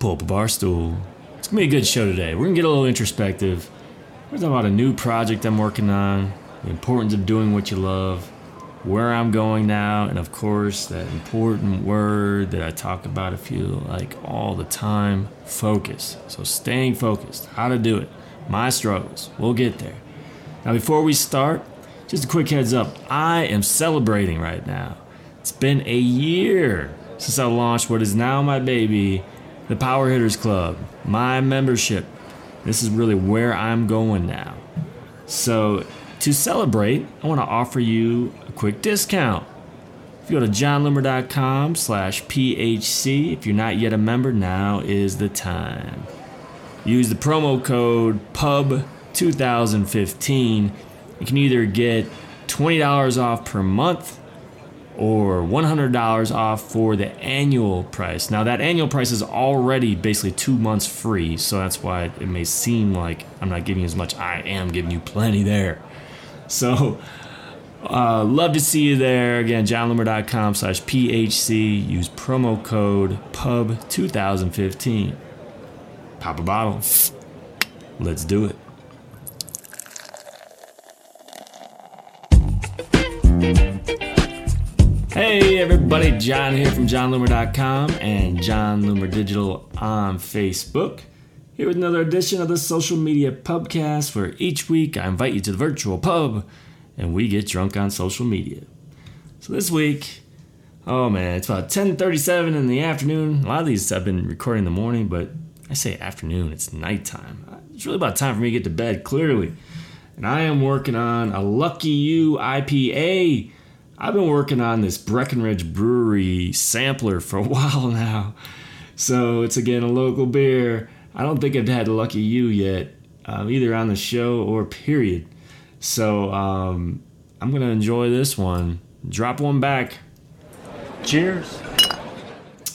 pull up a bar stool. It's gonna be a good show today. We're gonna get a little introspective. We're talking about a new project I'm working on, the importance of doing what you love, where I'm going now, and of course, that important word that I talk about, I feel like all the time focus. So, staying focused, how to do it, my struggles, we'll get there. Now, before we start, just a quick heads up I am celebrating right now. It's been a year since I launched what is now my baby, the Power Hitters Club, my membership. This is really where I'm going now. So, to celebrate, I want to offer you a quick discount. If you go to jonloomer.com slash PHC, if you're not yet a member, now is the time. Use the promo code PUB2015. You can either get $20 off per month or $100 off for the annual price. Now, that annual price is already basically two months free, so that's why it may seem like I'm not giving you as much. I am giving you plenty there. So, uh, love to see you there. Again, jonloomer.com slash PHC. Use promo code PUB2015. Pop a bottle. Let's do it. Hey everybody, Jon here from jonloomer.com and Jon Loomer Digital on Facebook. Here with another edition of the Social Media Pubcast, where each week I invite you to the virtual pub and we get drunk on social media. So this week, oh man, it's about 10:37 in the afternoon. A lot of these I've been recording in the morning, but I say afternoon, it's nighttime. It's really about time for me to get to bed, clearly. And I am working on a Lucky U IPA. I've been working on this Breckenridge Brewery sampler for a while now. So it's again a local beer. I don't think I've had Lucky U yet, um, either on the show or period. So um, I'm going to enjoy this one. Drop one back. Cheers.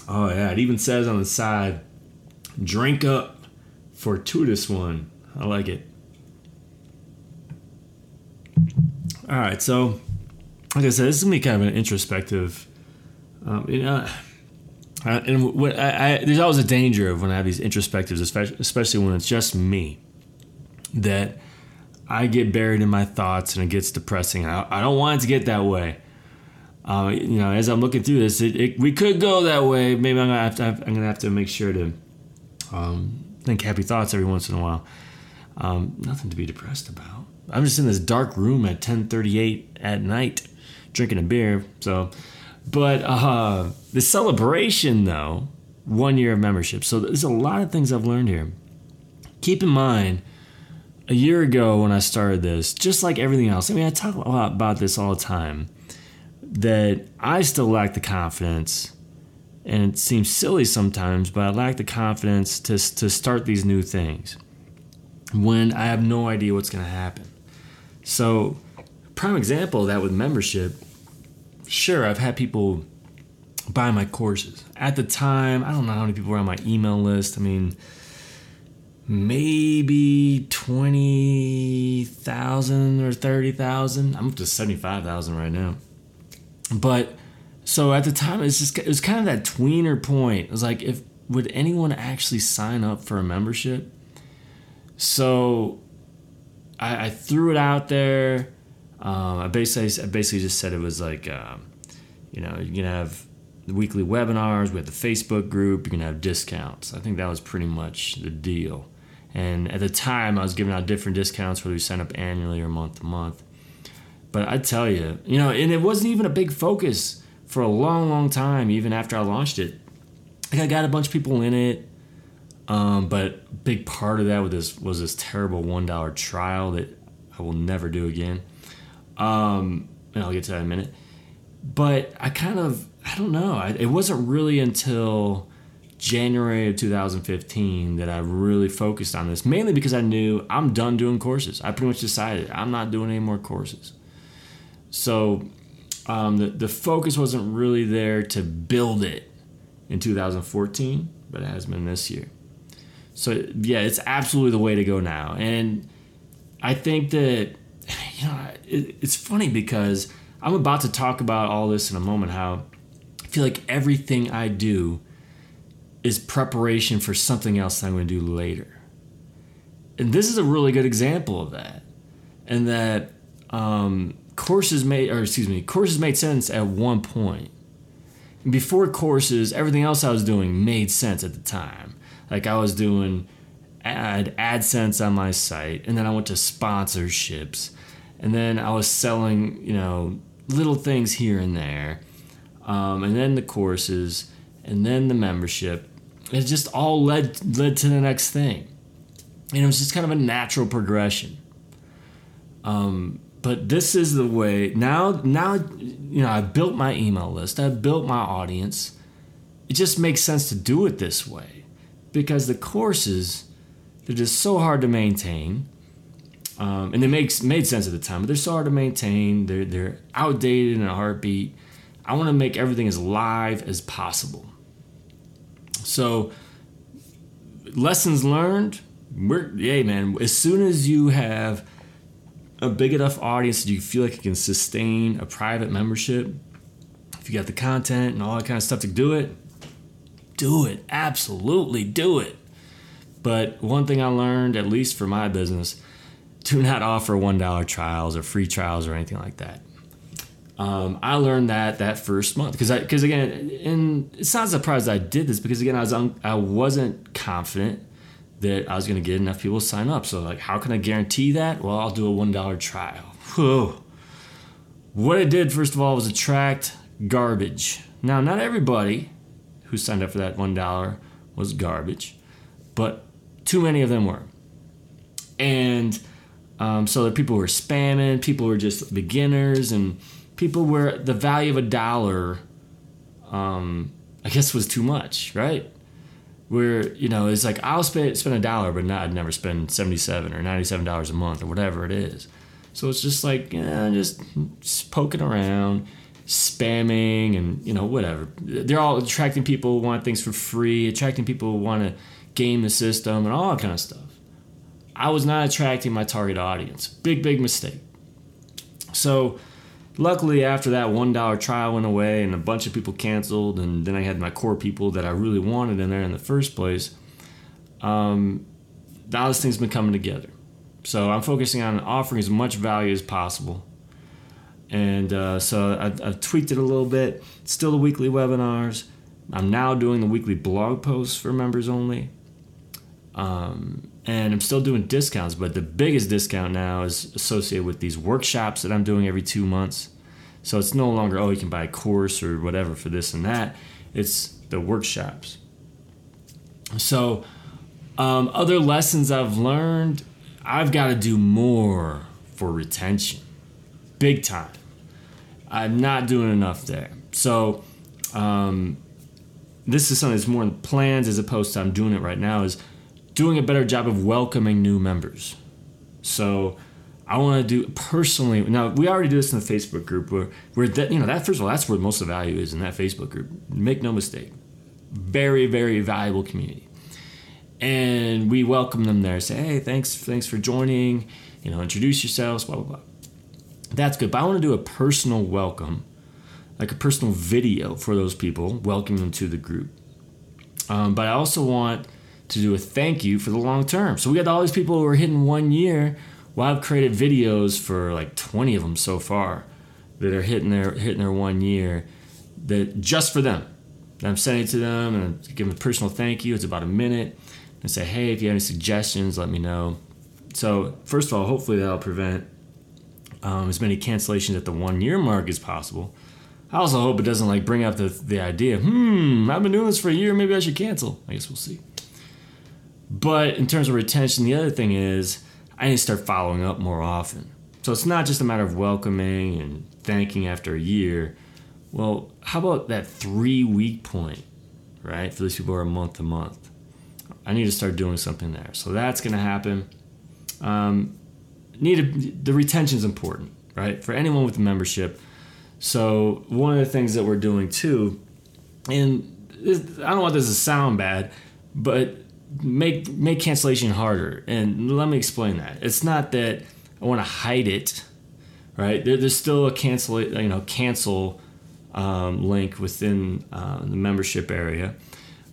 Oh, yeah. It even says on the side, drink up. Fortuitous one. I like it. All right. So like I said, this is gonna be kind of an introspective. Um, you know, and what I, I, there's always a danger of when I have these introspectives, especially, when it's just me, that I get buried in my thoughts and it gets depressing. I, I don't want it to get that way. Uh, you know, as I'm looking through this, it, it, we could go that way. Maybe I'm gonna have to. I'm gonna have to make sure to um, think happy thoughts every once in a while. Um, nothing to be depressed about. I'm just in this dark room at 10:38 at night drinking a beer. So, but uh, the celebration though, one year of membership. So there's a lot of things I've learned here. Keep in mind, a year ago when I started this, just like everything else, I mean, I talk a lot about this all the time, that I still lack the confidence. And it seems silly sometimes, but I lack the confidence to, to start these new things when I have no idea what's going to happen. So, prime example that with membership sure, I've had people buy my courses. At the time, I don't know how many people were on my email list. I mean, maybe 20,000 or 30,000. I'm up to 75,000 right now. But so at the time, it's just, it was kind of that tweener point. It was like, if, would anyone actually sign up for a membership? So I, I threw it out there. Um, I basically I basically just said it was like, um, you know, you can have weekly webinars, we have the Facebook group, you can have discounts. I think that was pretty much the deal. And at the time, I was giving out different discounts whether you sign up annually or month to month. But I tell you, you know, and it wasn't even a big focus for a long, long time, even after I launched it. Like I got a bunch of people in it, um, but big part of that was this was this terrible one dollar trial that I will never do again. Um, and I'll get to that in a minute. But I kind of, I don't know. I, it wasn't really until January of 2015 that I really focused on this, mainly because I knew I'm done doing courses. I pretty much decided I'm not doing any more courses. So um, the, the focus wasn't really there to build it in 2014, but it has been this year. So yeah, it's absolutely the way to go now. And I think that you know, it, it's funny because I'm about to talk about all this in a moment. How I feel like everything I do is preparation for something else I'm going to do later. And this is a really good example of that. And that um, courses made, or excuse me, courses made sense at one point. And before courses, everything else I was doing made sense at the time. Like I was doing ad AdSense on my site, and then I went to sponsorships, and then I was selling, you know, little things here and there, um, and then the courses, and then the membership. It just all led led to the next thing, and it was just kind of a natural progression. Um, but this is the way now. Now, you know, I built my email list. I built my audience. It just makes sense to do it this way because the courses they're just so hard to maintain. Um, and it makes made sense at the time, but they're so hard to maintain. They're they're outdated in a heartbeat. I want to make everything as live as possible. So lessons learned. We're yeah, man. As soon as you have a big enough audience that you feel like it can sustain a private membership, if you got the content and all that kind of stuff to do it, do it. Absolutely do it. But one thing I learned, at least for my business, do not offer $1 trials or free trials or anything like that. Um, I learned that that first month because because again, and it's not a surprised I did this because again I was un, I wasn't confident that I was going to get enough people to sign up. So like, how can I guarantee that? Well, I'll do a one dollar trial. Whoa. What it did first of all was attract garbage. Now, not everybody who signed up for that one dollar was garbage, but too many of them were. And um, so the people were spamming, people were just beginners, and people were the value of a dollar. Um, I guess was too much, right? Where you know it's like I'll spend spend a dollar, but not I'd never spend seventy seven or ninety seven dollars a month or whatever it is. So it's just like yeah, just, just poking around, spamming, and you know whatever. They're all attracting people who want things for free, attracting people who want to game the system, and all that kind of stuff. I was not attracting my target audience. Big, big mistake. So, luckily, after that $1 trial went away and a bunch of people canceled, and then I had my core people that I really wanted in there in the first place, um, now this thing's been coming together. So, I'm focusing on offering as much value as possible. And uh, so I've, I've tweaked it a little bit. Still the weekly webinars. I'm now doing the weekly blog posts for members only. Um, and I'm still doing discounts, but the biggest discount now is associated with these workshops that I'm doing every two months. So it's no longer, oh, you can buy a course or whatever for this and that. It's the workshops. So, um, other lessons I've learned, I've got to do more for retention. Big time. I'm not doing enough there. So, um, this is something that's more in plans as opposed to I'm doing it right now. Is doing a better job of welcoming new members. So I want to do personally. Now we already do this in the Facebook group where where that you know that first of all that's where most of the value is in that Facebook group. Make no mistake, very very valuable community, and we welcome them there. Say hey thanks thanks for joining. You know introduce yourselves blah blah blah. That's good, but I want to do a personal welcome, like a personal video for those people, welcoming them to the group. Um, but I also want to do a thank you for the long term. So we got all these people who are hitting one year. Well, I've created videos for like 20 of them so far that are hitting their hitting their one year that just for them. I'm sending it to them and give them a personal thank you. It's about a minute. And say, hey, if you have any suggestions, let me know. So first of all, hopefully that'll prevent um, as many cancellations at the one year mark as possible. I also hope it doesn't like bring up the the idea. Hmm, I've been doing this for a year. Maybe I should cancel. I guess we'll see. But in terms of retention, the other thing is I need to start following up more often. So it's not just a matter of welcoming and thanking after a year. Well, how about that three week point, right? For these people who are month to month. I need to start doing something there. So that's going to happen. Um, need the retention is important, right? For anyone with a membership. So one of the things that we're doing too, and I don't want this to sound bad, but make make cancellation harder. And let me explain that. It's not that I want to hide it, right? There, there's still a cancel you know cancel um, link within uh, the membership area,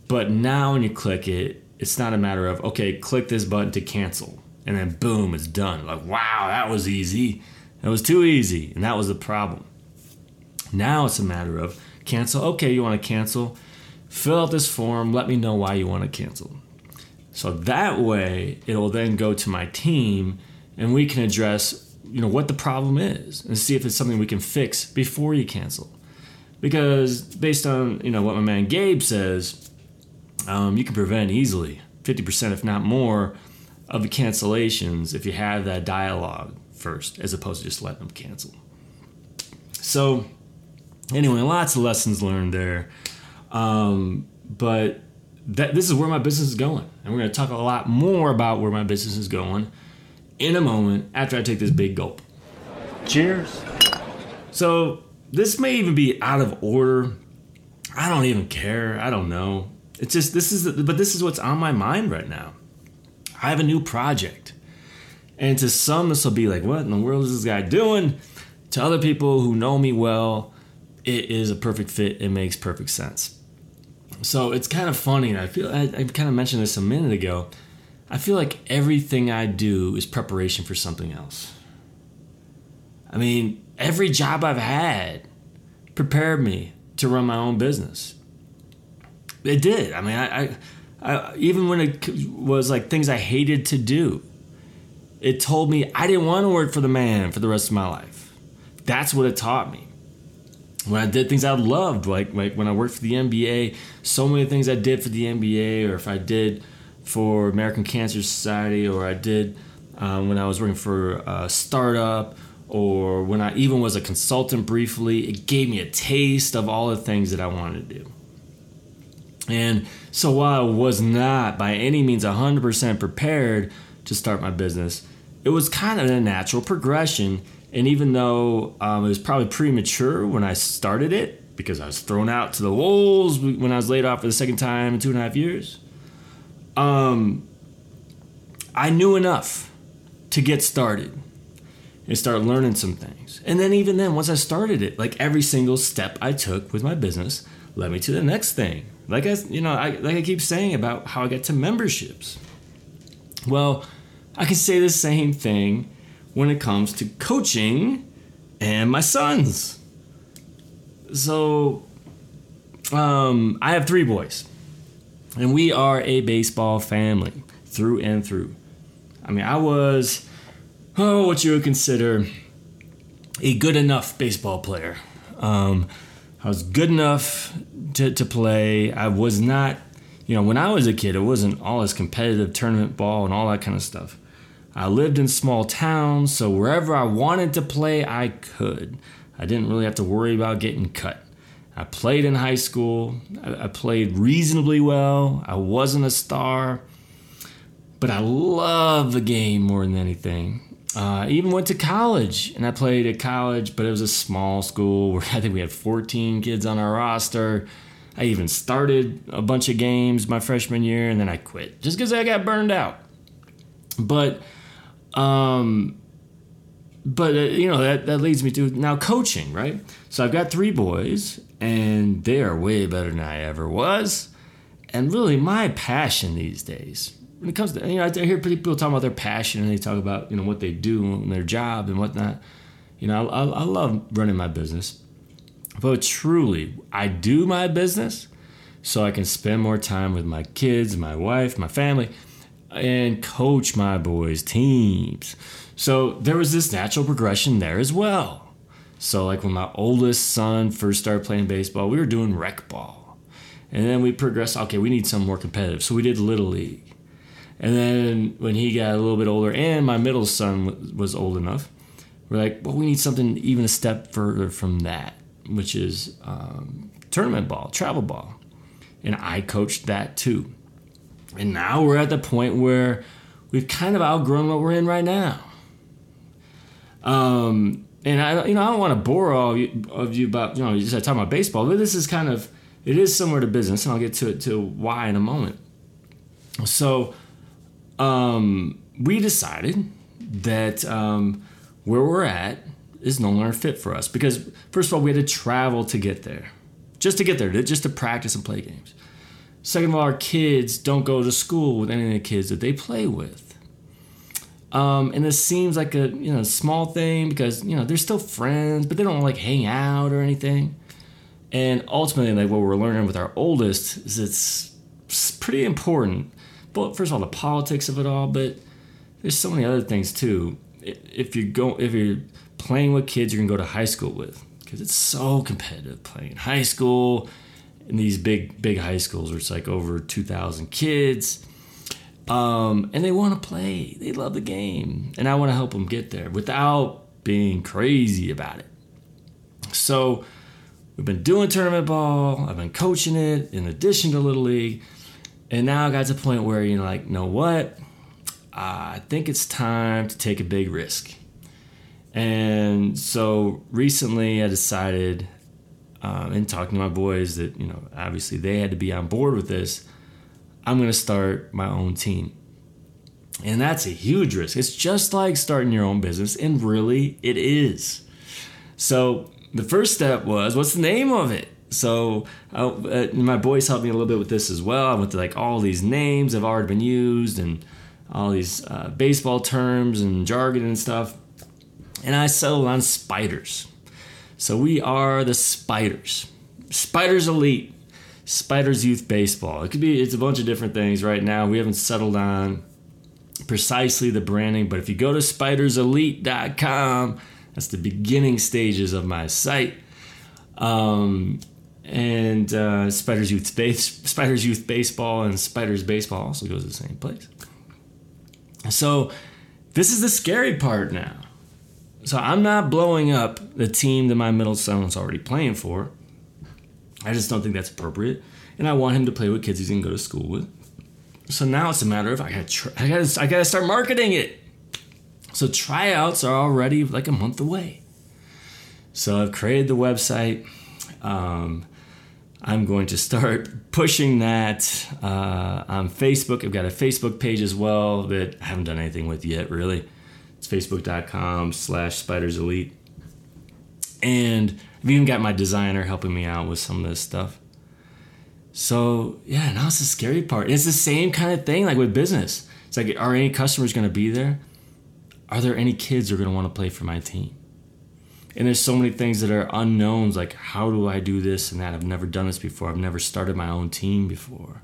But now when you click it, it's not a matter of, okay, click this button to cancel. And then boom, it's done. Like, wow, that was easy. That was too easy. And that was the problem. Now it's a matter of cancel. Okay, you want to cancel? Fill out this form. Let me know why you want to cancel. So that way, it'll then go to my team and we can address, you know, what the problem is and see if it's something we can fix before you cancel. Because based on, you know, what my man Gabe says, um, you can prevent easily 50% if not more of the cancellations if you have that dialogue first as opposed to just letting them cancel. So anyway, lots of lessons learned there. Um, but that this is where my business is going. And we're going to talk a lot more about where my business is going in a moment after I take this big gulp. Cheers. So, this may even be out of order. I don't even care. I don't know. It's just this is but this is what's on my mind right now. I have a new project. And to some this will be like, what in the world is this guy doing? To other people who know me well, it is a perfect fit. It makes perfect sense. So it's kind of funny. And I feel I, I kind of mentioned this a minute ago. I feel like everything I do is preparation for something else. I mean, every job I've had prepared me to run my own business. It did. I mean, I, I, I even when it was like things I hated to do, it told me I didn't want to work for the man for the rest of my life. That's what it taught me when I did things I loved, like like when I worked for the NBA, so many things I did for the NBA, or if I did for American Cancer Society, or I did um, when I was working for a startup, or when I even was a consultant briefly, it gave me a taste of all the things that I wanted to do. And so while I was not by any means 100% prepared to start my business, it was kind of a natural progression and even though um, it was probably premature when I started it, because I was thrown out to the wolves when I was laid off for the second time in two and a half years, um, I knew enough to get started and start learning some things. And then, even then, once I started it, like every single step I took with my business led me to the next thing. Like I, you know, I, like I keep saying about how I get to memberships. Well, I can say the same thing when it comes to coaching and my sons. So, um, I have three boys, and we are a baseball family through and through. I mean, I was, oh, what you would consider a good enough baseball player. Um, I was good enough to, to play. I was not, you know, when I was a kid, it wasn't all this competitive tournament ball and all that kind of stuff. I lived in small towns, so wherever I wanted to play, I could. I didn't really have to worry about getting cut. I played in high school. I, played reasonably well. I wasn't a star, but I love the game more than anything. Uh, I even went to college, and I played at college, but it was a small school where I think we had 14 kids on our roster. I even started a bunch of games my freshman year, and then I quit just because I got burned out. But um, but uh, you know that that leads me to now coaching, right? So I've got three boys, and they are way better than I ever was. And really, my passion these days, when it comes to you know, I hear people talk about their passion, and they talk about you know what they do and their job and whatnot. You know, I, I love running my business, but truly, I do my business so I can spend more time with my kids, my wife, my family and coach my boys' teams. So there was this natural progression there as well. So, like when my oldest son first started playing baseball, we were doing rec ball. And then we progressed, okay, we need something more competitive. So we did Little League. And then when he got a little bit older and my middle son was old enough, we're like, well, we need something even a step further from that, which is um, tournament ball, travel ball. And I coached that too. And now we're at the point where we've kind of outgrown what we're in right now. Um, and I, you know, I don't want to bore all of you, of you about, you know, you just talking about baseball, but this is kind of, it is similar to business, and I'll get to it to why in a moment. So, um, we decided that um, where we're at is no longer fit for us because, first of all, we had to travel to get there, just to get there, just to practice and play games. Second of all, our kids don't go to school with any of the kids that they play with. Um, and this seems like a you know small thing because you know they're still friends, but they don't like hang out or anything. And ultimately, like what we're learning with our oldest is it's, pretty important. But first of all, the politics of it all, but there's so many other things too. If you go, if you're playing with kids, you're gonna go to high school with because it's so competitive playing high school in these big big high schools where it's like over 2,000 kids. Um, and they want to play. They love the game, and I want to help them get there without being crazy about it. So we've been doing tournament ball. I've been coaching it in addition to little league, and now I got to the point where you're like, know what? I think it's time to take a big risk. And so recently I decided, um, in talking to my boys, that, you know, obviously they had to be on board with this. I'm going to start my own team. And that's a huge risk. It's just like starting your own business, and really it is. So the first step was what's the name of it? So uh, my boys helped me a little bit with this as well. I went to like all these names have already been used and all these uh, baseball terms and jargon and stuff and I settled on spiders. So we are the spiders. Spiders Elite, Spiders Youth Baseball. It could be, it's a bunch of different things right now. We haven't settled on precisely the branding, but if you go to spiderselite.com, that's the beginning stages of my site. Um, and uh, Spiders Youth Base, Spiders Youth Baseball and Spiders Baseball also goes to the same place. So this is the scary part now. So I'm not blowing up the team that my middle son is already playing for. I just don't think that's appropriate, and I want him to play with kids he's gonna go to school with. So now it's a matter of I gotta try, I gotta I gotta start marketing it. So tryouts are already like a month away. So I've created the website. Um, I'm going to start pushing that uh, on Facebook. I've got a Facebook page as well that I haven't done anything with yet, really. It's facebook.com slash spiders elite. And I've even got my designer helping me out with some of this stuff. So yeah, now it's the scary part. It's the same kind of thing like with business. It's like, are any customers going to be there? Are there any kids who are going to want to play for my team? And there's so many things that are unknowns, like how do I do this and that? I've never done this before. I've never started my own team before.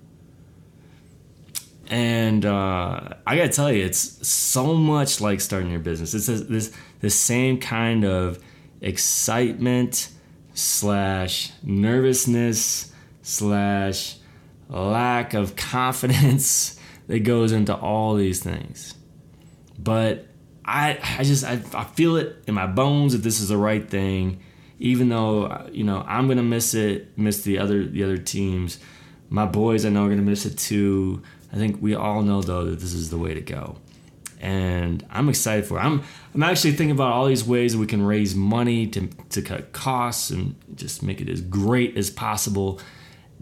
And uh, I gotta tell you, it's so much like starting your business. It's this this, this same kind of excitement slash nervousness slash lack of confidence that goes into all these things. But I I just I, I feel it in my bones that this is the right thing, even though you know I'm gonna miss it, miss the other the other teams. My boys I know are gonna miss it too. I think we all know though that this is the way to go. And I'm excited for it. I'm I'm actually thinking about all these ways that we can raise money to to cut costs and just make it as great as possible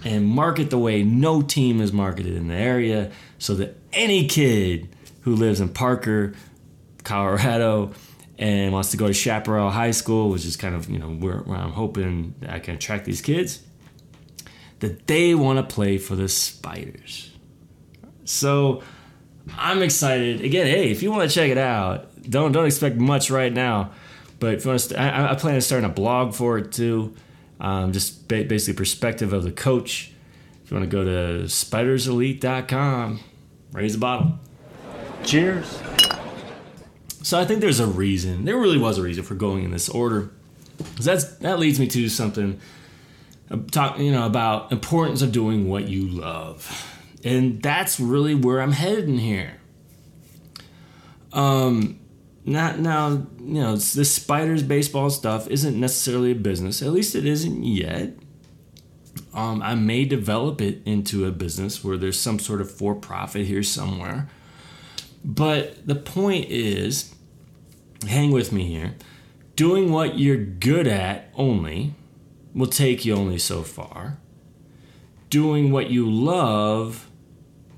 and market the way no team is marketed in the area so that any kid who lives in Parker, Colorado, and wants to go to Chaparral High School, which is kind of you know where, where I'm hoping I can attract these kids, that they want to play for the Spiders. So I'm excited. Again, hey, if you want to check it out, don't don't expect much right now. But if you want to, st- I, I, plan on starting a blog for it too. Um, just ba- basically perspective of the coach. If you want to go to spiderselite.com, raise a bottle. Cheers. So I think there's a reason. There really was a reason for going in this order. Because that's that leads me to something. Uh, talk, you know, about importance of doing what you love and that's really where I'm heading here. Um, not now, you know, this spiders baseball stuff isn't necessarily a business. At least it isn't yet. Um, I may develop it into a business where there's some sort of for profit here somewhere. But the point is, hang with me here. Doing what you're good at only will take you only so far doing what you love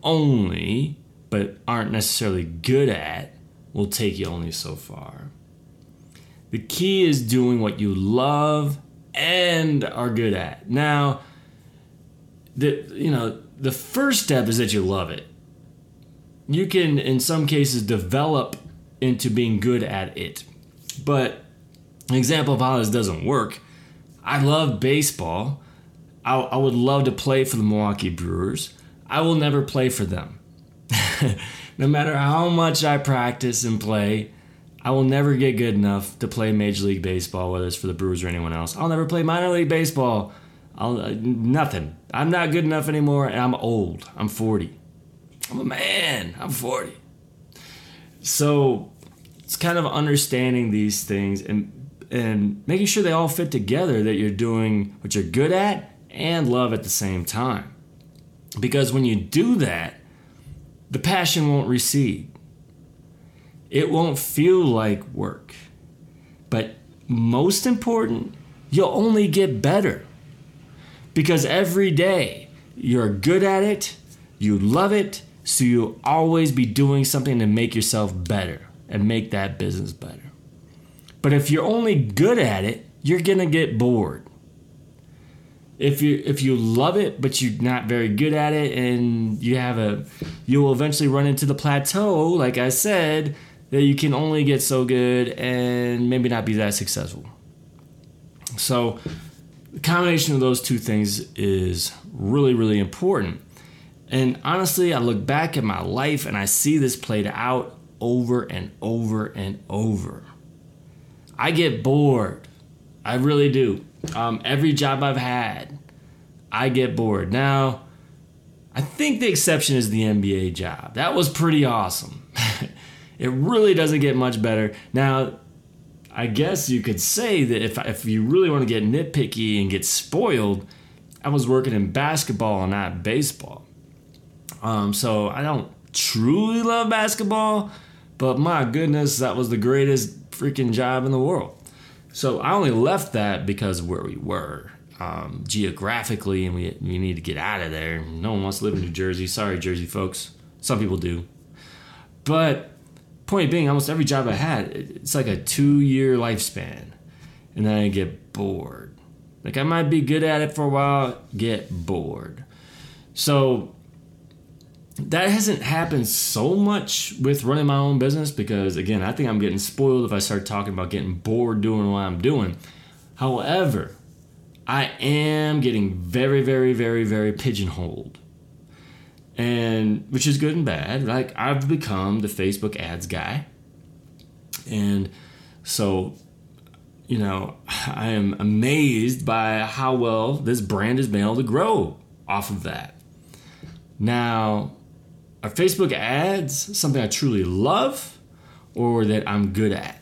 only, but aren't necessarily good at, will take you only so far. The key is doing what you love and are good at. Now, the you know the first step is that you love it. You can, in some cases, develop into being good at it. But an example of how this doesn't work I love baseball. I, I would love to play for the Milwaukee Brewers. I will never play for them. no matter how much I practice and play, I will never get good enough to play Major League Baseball, whether it's for the Brewers or anyone else. I'll never play minor league baseball. I'll uh, nothing. I'm not good enough anymore, and I'm old. I'm 40. I'm a man. I'm 40. So it's kind of understanding these things and and making sure they all fit together. That you're doing what you're good at and love at the same time. Because when you do that, the passion won't recede. It won't feel like work. But most important, you'll only get better. Because every day you're good at it, you love it, so you'll always be doing something to make yourself better and make that business better. But if you're only good at it, you're going to get bored if you if you love it but you're not very good at it and you have a you will eventually run into the plateau like i said that you can only get so good and maybe not be that successful. So the combination of those two things is really really important. And honestly i look back at my life and i see this played out over and over and over. I get bored. I really do um, every job I've had, I get bored. Now, I think the exception is the NBA job. That was pretty awesome. it really doesn't get much better. Now, I guess you could say that if, if you really want to get nitpicky and get spoiled, I was working in basketball and not baseball. Um, so I don't truly love basketball, but my goodness, that was the greatest freaking job in the world. So I only left that because of where we were um, geographically, and we we need to get out of there. No one wants to live in New Jersey. Sorry, Jersey folks. Some people do, but point being, almost every job I had, it's like a two year lifespan, and then I get bored. Like I might be good at it for a while, get bored. So that hasn't happened so much with running my own business because again i think i'm getting spoiled if i start talking about getting bored doing what i'm doing. However i am getting very very very very pigeonholed. And which is good and bad. Like i've become the facebook ads guy. And so you know i am amazed by how well this brand has been able to grow off of that. Now are Facebook ads something I truly love or that I'm good at?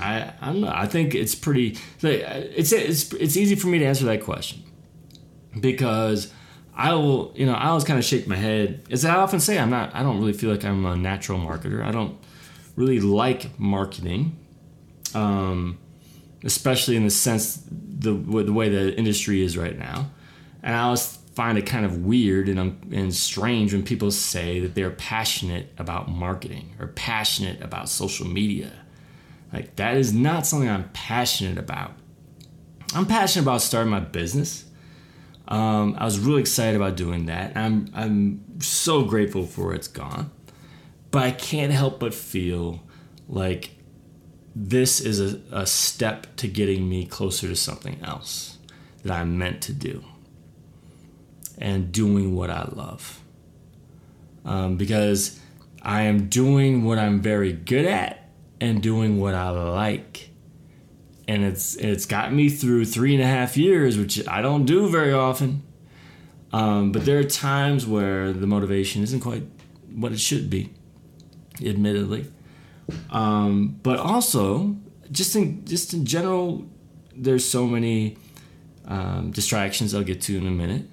I I don't know. I think it's pretty. It's it's it's easy for me to answer that question because I will. You know, I always kind of shake my head. As I often say, I'm not. I don't really feel like I'm a natural marketer. I don't really like marketing, um, especially in the sense the the way the industry is right now. And I was find it kind of weird and, and strange when people say that they're passionate about marketing or passionate about social media. Like, that is not something I'm passionate about. I'm passionate about starting my business. Um, I was really excited about doing that. I'm, I'm so grateful for it's gone. But I can't help but feel like this is a, a step to getting me closer to something else that I'm meant to do and doing what I love. Um, because I am doing what I'm very good at and doing what I like. And it's it's got me through three and a half years, which I don't do very often. Um, but there are times where the motivation isn't quite what it should be, admittedly. Um, but also, just in just in general, there's so many um, distractions I'll get to in a minute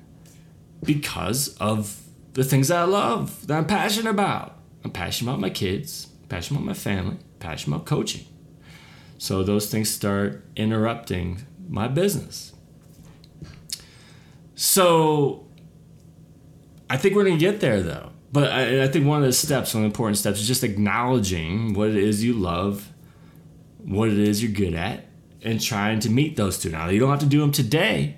because of the things that I love, that I'm passionate about. I'm passionate about my kids, passionate about my family, passionate about coaching. So those things start interrupting my business. So I think we're going to get there though. But I, I, think one of the steps, one of the important steps, is just acknowledging what it is you love, what it is you're good at, and trying to meet those two. Now, you don't have to do them today,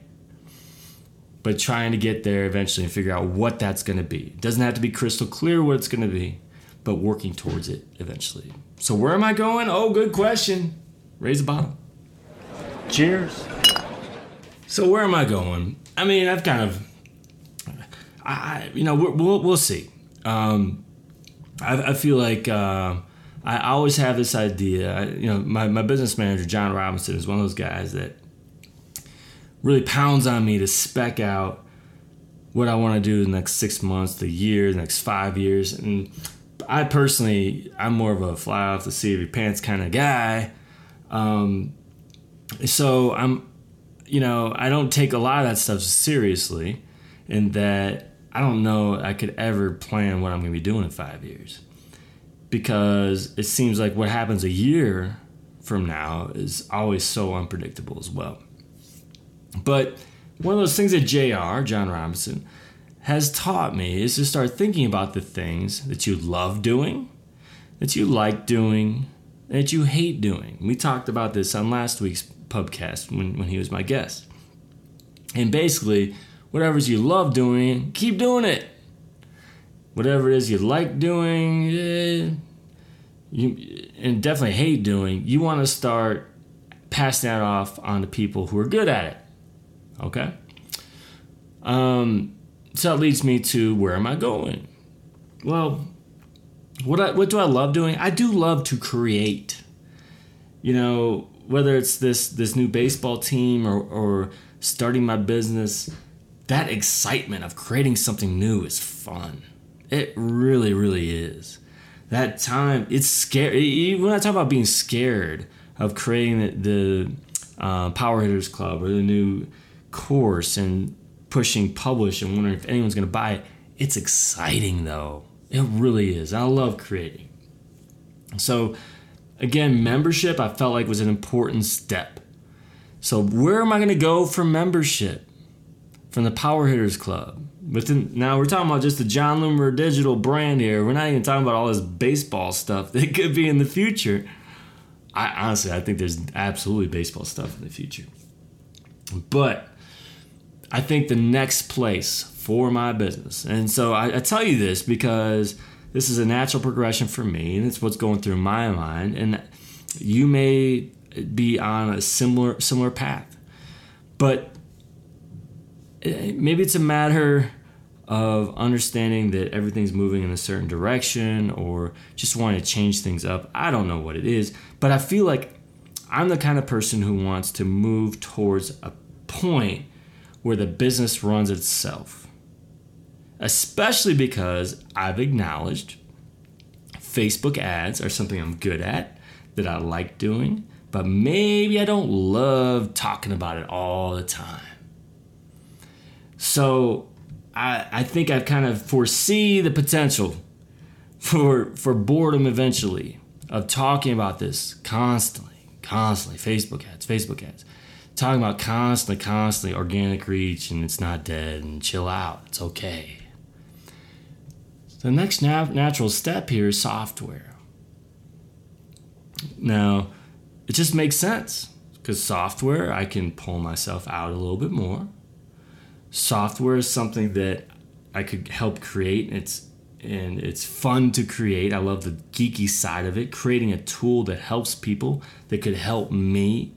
but trying to get there eventually and figure out what that's going to be. It doesn't have to be crystal clear what it's going to be, but working towards it eventually. So, where am I going? Oh, good question. Raise a bottle. Cheers. So, where am I going? I mean, I've kind of, I, you know, we'll, we'll see. Um, I, I feel like uh, I always have this idea. I, you know, my, my business manager, John Robinson, is one of those guys that really pounds on me to spec out what I want to do the next six months, the year, the next five years. And I personally, I'm more of a fly off the seat of your pants kind of guy. Um, so I'm, you know, I don't take a lot of that stuff seriously, in that I don't know I could ever plan what I'm going to be doing in five years, because it seems like what happens a year from now is always so unpredictable as well. But one of those things that JR, John Robinson, has taught me is to start thinking about the things that you love doing, that you like doing, that you hate doing. We talked about this on last week's pubcast when, when he was my guest. And basically, whatever you love doing, keep doing it. Whatever it is you like doing, eh, you and definitely hate doing, you want to start passing that off on the people who are good at it. Okay? Um, so that leads me to where am I going? Well, what I, what do I love doing? I do love to create. You know, whether it's this this new baseball team or, or starting my business, that excitement of creating something new is fun. It really, really is. That time, it's scary. When I talk about being scared of creating the, the uh, Power Hitters Club or the new course and pushing publish and wondering if anyone's going to buy it. It's exciting though. It really is. I love creating. So, again, membership I felt like was an important step. So, where am I going to go for membership? From the Power Hitters Club. Within now we're talking about just the Jon Loomer digital brand here. We're not even talking about all this baseball stuff that could be in the future. I honestly I think there's absolutely baseball stuff in the future. But I think the next place for my business. And so I, I, tell you this because this is a natural progression for me, and it's what's going through my mind. And you may be on a similar similar path, but maybe it's a matter of understanding that everything's moving in a certain direction, or just wanting to change things up. I don't know what it is, but I feel like I'm the kind of person who wants to move towards a point where the business runs itself. Especially because I've acknowledged Facebook ads are something I'm good at, that I like doing, but maybe I don't love talking about it all the time. So I, I think I kind of foresee the potential for, for boredom eventually of talking about this constantly, constantly. Facebook ads, Facebook ads talking about constantly, constantly organic reach and it's not dead and chill out. It's okay. The next natural step here is software. Now, it just makes sense because software, I can pull myself out a little bit more. Software is something that I could help create. It's and it's fun to create. I love the geeky side of it, creating a tool that helps people that could help me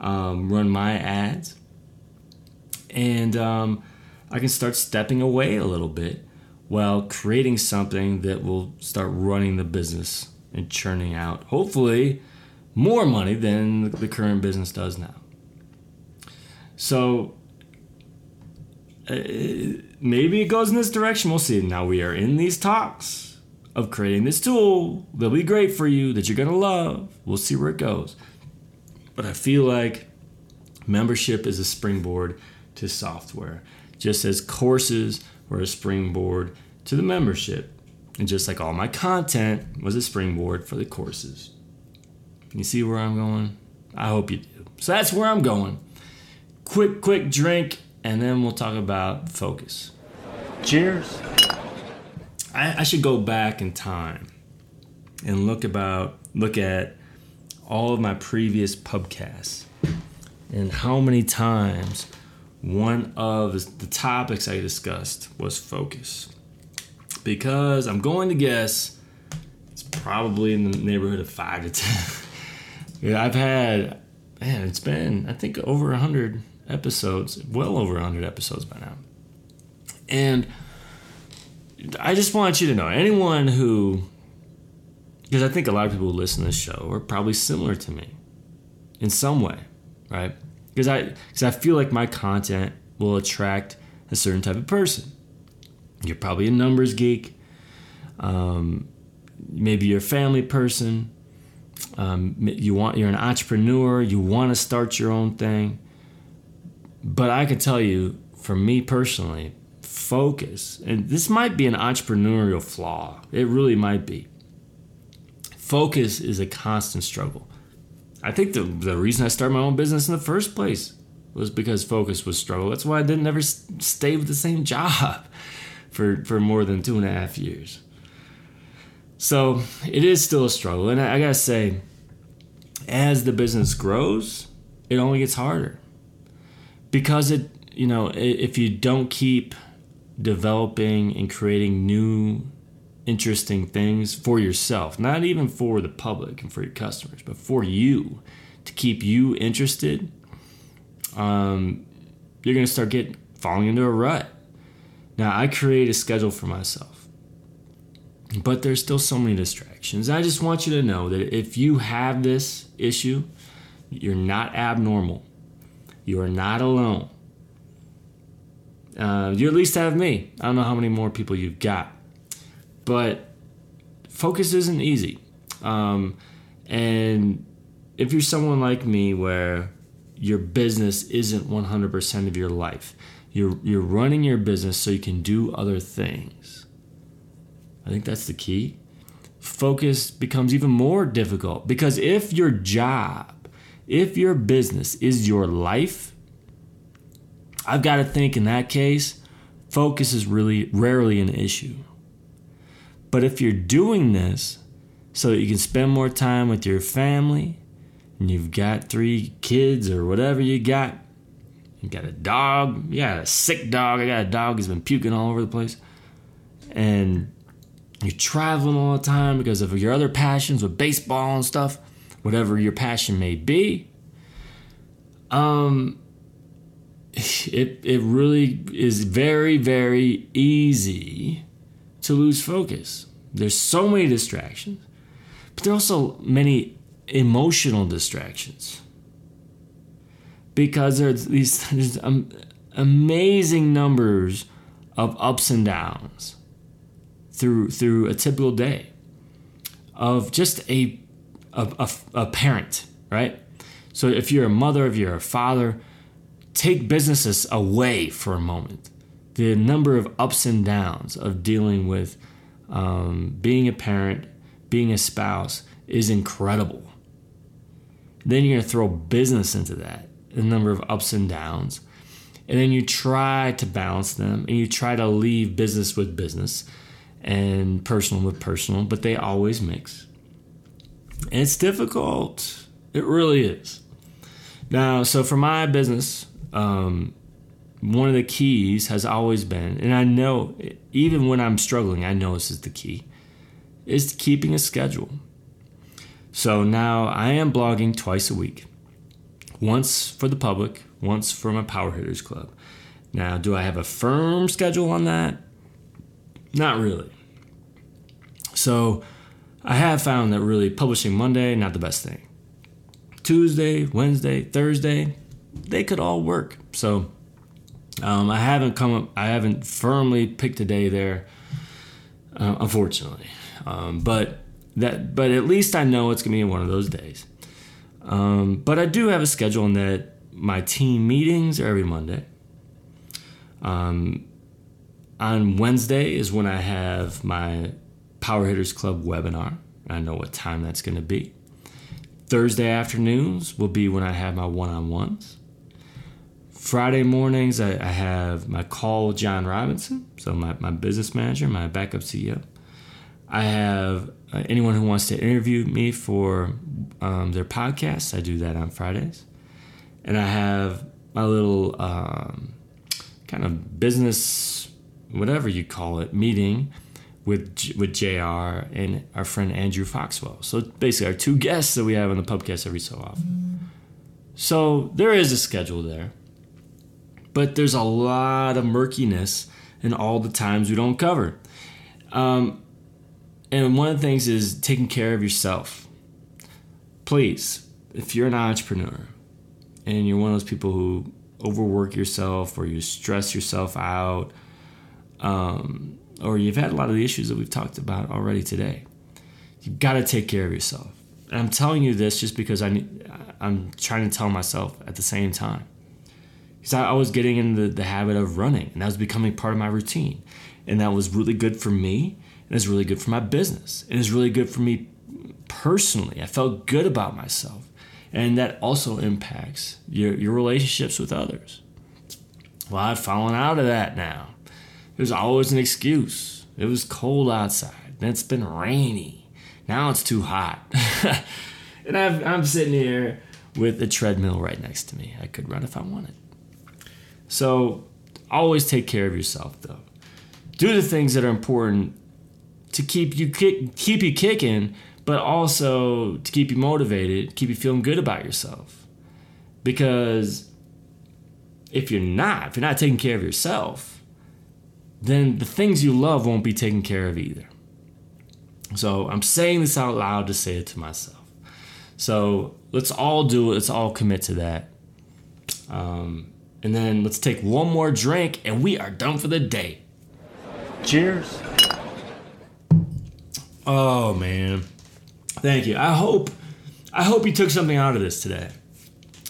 um, run my ads. And um, I can start stepping away a little bit while creating something that will start running the business and churning out, hopefully, more money than the current business does now. So uh, maybe it goes in this direction. We'll see. Now we are in these talks of creating this tool that'll be great for you that you're going to love. We'll see where it goes. But I feel like membership is a springboard to software, just as courses were a springboard to the membership. And just like all my content was a springboard for the courses. You see where I'm going? I hope you do. So that's where I'm going. Quick, quick drink, and then we'll talk about focus. Cheers. I, I should go back in time and look about look at all of my previous pubcasts and how many times one of the topics I discussed was focus. Because I'm going to guess it's probably in the neighborhood of five to ten. yeah, I've had, man, it's been, I think, over 100 episodes, well over 100 episodes by now. And I just want you to know anyone who, because I think a lot of people who listen to this show are probably similar to me in some way, right? Because I, because I feel like my content will attract a certain type of person. You're probably a numbers geek. Um, maybe you're a family person. Um, you want you're an entrepreneur. You want to start your own thing. But I can tell you, for me personally, focus, and this might be an entrepreneurial flaw. It really might be. Focus is a constant struggle. I think the, the reason I started my own business in the first place was because focus was struggle. That's why I didn't ever stay with the same job for, for more than two and a half years. So it is still a struggle. And I, I gotta say, as the business grows, it only gets harder. Because it, you know, if you don't keep developing and creating new interesting things for yourself, not even for the public and for your customers, but for you to keep you interested, um, you're going to start getting falling into a rut. Now, I create a schedule for myself, but there's still so many distractions. I just want you to know that if you have this issue, you're not abnormal. You are not alone. Uh, you at least have me. I don't know how many more people you've got but focus isn't easy. Um, and if you're someone like me where your business isn't 100% of your life, you're, you're running your business so you can do other things. I think that's the key. Focus becomes even more difficult because if your job, if your business is your life, I've got to think in that case, focus is really rarely an issue. But if you're doing this so that you can spend more time with your family, and you've got three kids or whatever you got, you got a dog, you got a sick dog, I got a dog who's been puking all over the place, and you're traveling all the time because of your other passions with baseball and stuff, whatever your passion may be. Um, it it really is very very easy to lose focus. There's so many distractions, but there are also many emotional distractions because there's these there's amazing numbers of ups and downs through through a typical day of just a a, a, a parent, right? So if you're a mother, if you're a father, take businesses away for a moment the number of ups and downs of dealing with um, being a parent, being a spouse is incredible. Then you're to throw business into that, the number of ups and downs. And then you try to balance them and you try to leave business with business and personal with personal, but they always mix. And it's difficult. It really is. Now, so for my business, um, one of the keys has always been, and I know even when I'm struggling, I know this is the key, is keeping a schedule. So now I am blogging twice a week, once for the public, once for my Power Hitters Club. Now, do I have a firm schedule on that? Not really. So I have found that really publishing Monday, not the best thing. Tuesday, Wednesday, Thursday, they could all work. So um, I haven't come up, I haven't firmly picked a day there, uh, unfortunately. Um, but that, but at least I know it's gonna be one of those days. Um, but I do have a schedule in that my team meetings are every Monday. Um, on Wednesday is when I have my Power Hitters Club webinar. I know what time that's to be. Thursday afternoons will be when I have my one on ones. Friday mornings, I, I, have my call with John Robinson, so my, my business manager, my backup CEO. I have uh, anyone who wants to interview me for um, their podcast. I do that on Fridays. And I have my little um, kind of business, whatever you call it, meeting with with Jr. and our friend Andrew Foxwell. So basically, our two guests that we have on the podcast every so often. So there is a schedule there, but there's a lot of murkiness in all the times we don't cover. Um, and one of the things is taking care of yourself. Please, if you're an entrepreneur and you're one of those people who overwork yourself or you stress yourself out, um, or you've had a lot of the issues that we've talked about already today, you've got to take care of yourself. And I'm telling you this just because I I'm trying to tell myself at the same time. Because I, I was getting into the, the habit of running, and that was becoming part of my routine. And that was really good for me, and it's really good for my business, and it's really good for me personally. I felt good about myself. And that also impacts your, your relationships with others. Well, I've fallen out of that now. There's always an excuse. It was cold outside. Then it's been rainy. Now it's too hot. and I've, I'm sitting here with a treadmill right next to me. I could run if I wanted. So always take care of yourself, though. Do the things that are important to keep you kick, keep you kicking, but also to keep you motivated, keep you feeling good about yourself. Because if you're not, if you're not taking care of yourself, then the things you love won't be taken care of either. So I'm saying this out loud to say it to myself. So let's all do it. Let's all commit to that. Um, and then let's take one more drink and we are done for the day. Cheers. Oh man. Thank you. I hope I hope you took something out of this today.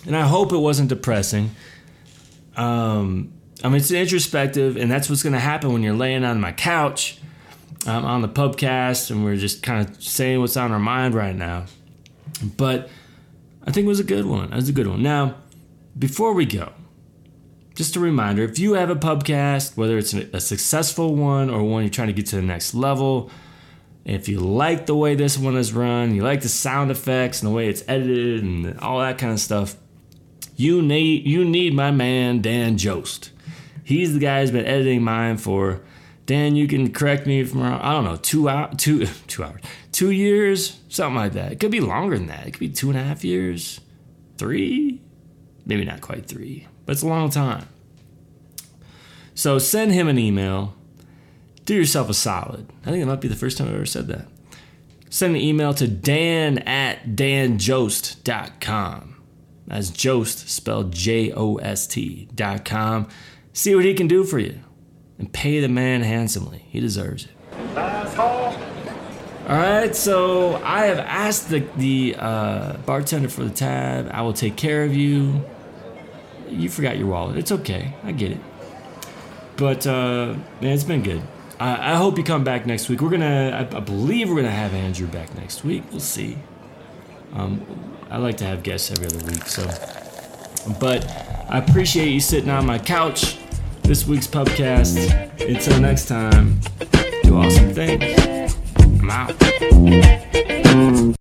And I hope it wasn't depressing. Um I mean it's introspective and that's what's gonna happen when you're laying on my couch um, on the pubcast and we're just kind of saying what's on our mind right now. But I think it was a good one. It was a good one. Now, before we go, just a reminder if you have a pubcast, whether it's a successful one or one you're trying to get to the next level, if you like the way this one is run, you like the sound effects and the way it's edited and all that kind of stuff, you need you need my man Dan Jost. He's the guy who's been editing mine for Dan. You can correct me wrong. I don't know, two hour, two two hours, two years, something like that. It could be longer than that. It could be two and a half years, three, maybe not quite three, but it's a long time. So send him an email do yourself a solid. I think it might be the first time I've ever said that. Send an email to dan at danjost.com. That's Jost, spelled J O S T dot com. See what he can do for you and pay the man handsomely. He deserves it. All right, so I have asked the, the uh, bartender for the tab. I will take care of you. You forgot your wallet. It's okay. I get it. But, uh, man, it's been good. I, I hope you come back next week. We're gonna, I, I believe we're gonna have Andrew back next week. We'll see. Um, I like to have guests every other week, so. But I appreciate you sitting on my couch this week's pubcast. Until next time, do awesome things. I'm out.